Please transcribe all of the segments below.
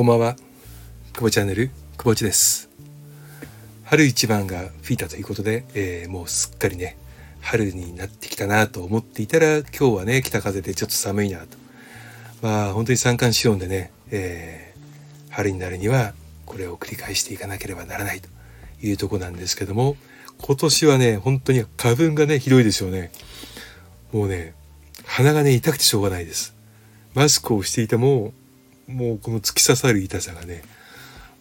こんばんは。久保チャンネル、久保地です。春一番が吹いたということで、えーもうすっかりね、春になってきたなと思っていたら、今日はね、北風でちょっと寒いなと。まあ、本当に三寒四温でね、えー春になるには、これを繰り返していかなければならないというとこなんですけども、今年はね、本当に花粉がね、ひどいですよね。もうね、鼻がね、痛くてしょうがないです。マスクをしていても、もうこの突き刺さる痛さがね、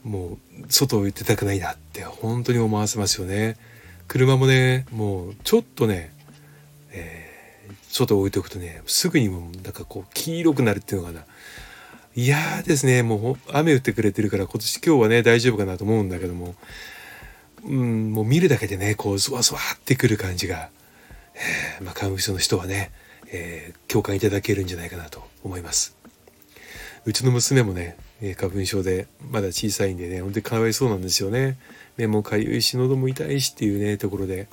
もう外を出たくないなって本当に思わせますよね。車もね、もうちょっとね、えー外を置いておくとね、すぐにもうなんかこう黄色くなるっていうのかな。いやですね、もう雨降ってくれてるから今年今日はね大丈夫かなと思うんだけども、うん、もう見るだけでね、こうゾワゾワってくる感じが、えーまあ花粉症の人はね、えー共感いただけるんじゃないかなと思います。うちの娘もね、え花粉症でまだ小さいんでね、本当にかわいそうなんですよね。目もかゆいし、喉も痛いしっていうね、ところで。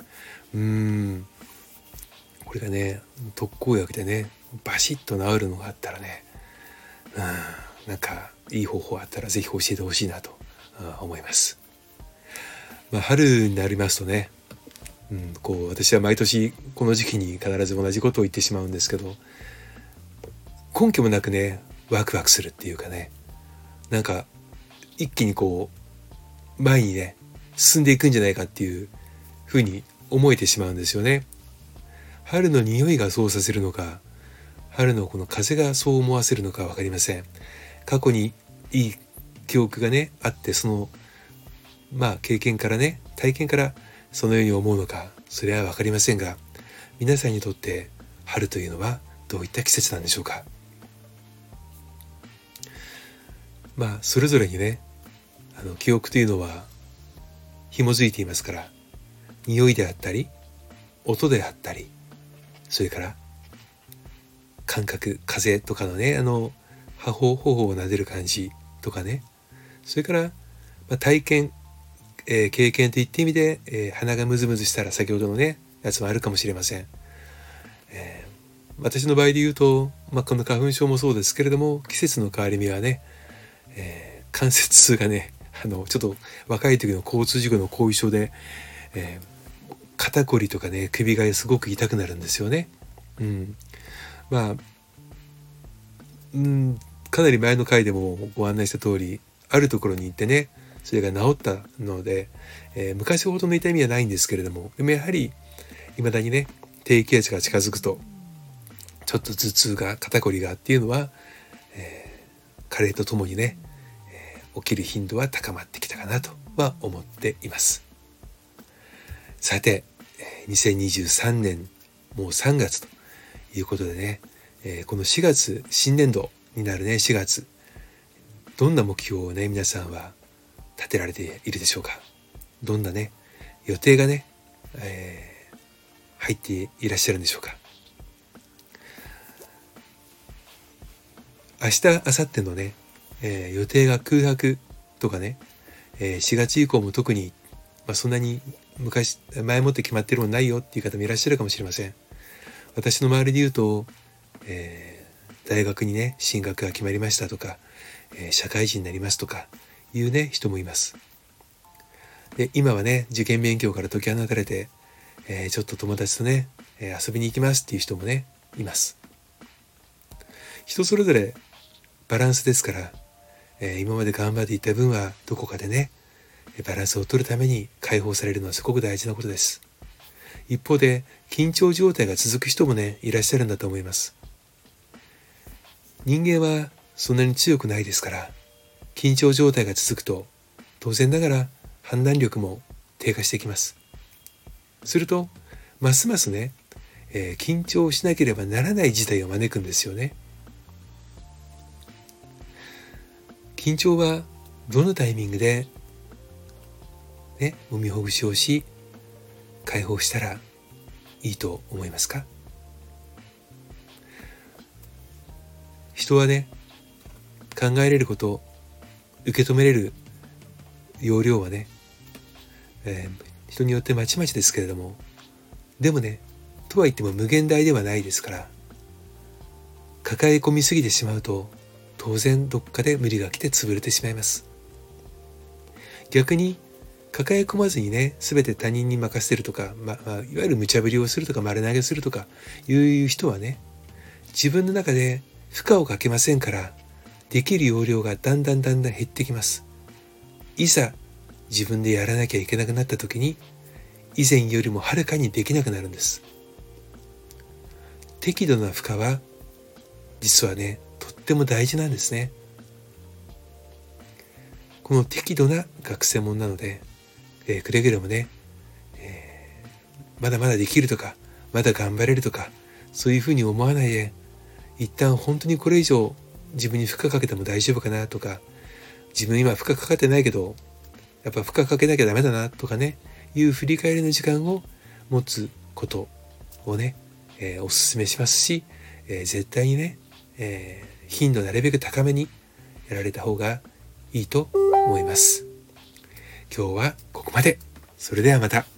うーん。これがね、特効薬でね、バシッと治るのがあったらね、うん、なんかいい方法あったらぜひ教えてほしいなと思います。まあ、春になりますとね、うん、こう私は毎年この時期に必ず同じことを言ってしまうんですけど根拠もなくねワクワクするっていうかねなんか一気にこう前にね進んでいくんじゃないかっていうふうに思えてしまうんですよね。春の匂いがそうさせるのか春のこの風がそう思わせるのか分かりません。過去にいい記憶がねあってそのまあ経験からね体験からそのように思うのかそれは分かりませんが皆さんにとって春というのはどういった季節なんでしょうか？まあそれぞれにねあの記憶というのは紐づいていますから匂いであったり音であったりそれから感覚風とかのねあの波方頬を撫でる感じとかねそれから、まあ、体験えー経験といった意味で、えー鼻がムズムズしたら先ほどのねやつもあるかもしれません、えー私の場合で言うと、まあ、この花粉症もそうですけれども季節の変わり目はね、えー関節痛がねあのちょっと若い時の交通事故の後遺症で、えー肩こりとかね首がすごく痛くなるんですよね。うん、まあうんかなり前の回でもご案内した通りあるところに行ってねそれが治ったので、えー昔ほどの痛みはないんですけれどもでもやはり未だにね低気圧が近づくとちょっと頭痛が肩こりがっていうのは、えー加齢とともにね、起きる頻度は高まってきたかなとは思っています。さて2023年もう3月ということでね、この4月新年度になるね4月どんな目標をね皆さんは立てられているでしょうか？どんなね予定がね、えー入っていらっしゃるんでしょうか？明日明後日のね、えー予定が空白とかね、えー4月以降も特に、まあ、そんなに昔前もって決まってるものないよっていう方もいらっしゃるかもしれません。私の周りで言うと、えー大学にね進学が決まりましたとか、えー社会人になりますとかいうね人もいます。で今はね受験勉強から解き放たれて、えーちょっと友達とね、え遊びに行きますっていう人もねいます。人それぞれバランスですから、え今まで頑張っていた分はどこかでねバランスを取るために解放されるのはすごく大事なことです。一方で緊張状態が続く人もねいらっしゃるんだと思います。人間はそんなに強くないですから緊張状態が続くと当然ながら判断力も低下してきます。するとますますね、えー緊張しなければならない事態を招くんですよね。緊張はどのタイミングでね揉みほぐしをし解放したらいいと思いますか？人はね考えれること受け止めれる容量はね、えー人によってまちまちですけれどもでもねとは言っても無限大ではないですから抱え込みすぎてしまうと当然どっかで無理が来て潰れてしまいます。逆に抱え込まずにね全て他人に任せるとか、まあ、いわゆる無茶ぶりをするとか丸投げをするとかいう人はね自分の中で負荷をかけませんからできる容量がだんだんだんだん減ってきます。いざ自分でやらなきゃいけなくなった時に以前よりもはるかにできなくなるんです。適度な負荷は実はねっても大事なんですね。この適度な学生もんなので、えー、くれぐれもね、えー、まだまだできるとかまだ頑張れるとかそういうふうに思わないで一旦本当にこれ以上自分に負荷かけても大丈夫かなとか自分今負荷かかってないけどやっぱ負荷かけなきゃダメだなとかねいう振り返りの時間を持つことをね、えー、おすすめしますし、えー、絶対にね、えー、頻度なるべく高めにやられた方がいいと思います。今日はここまで。それではまた。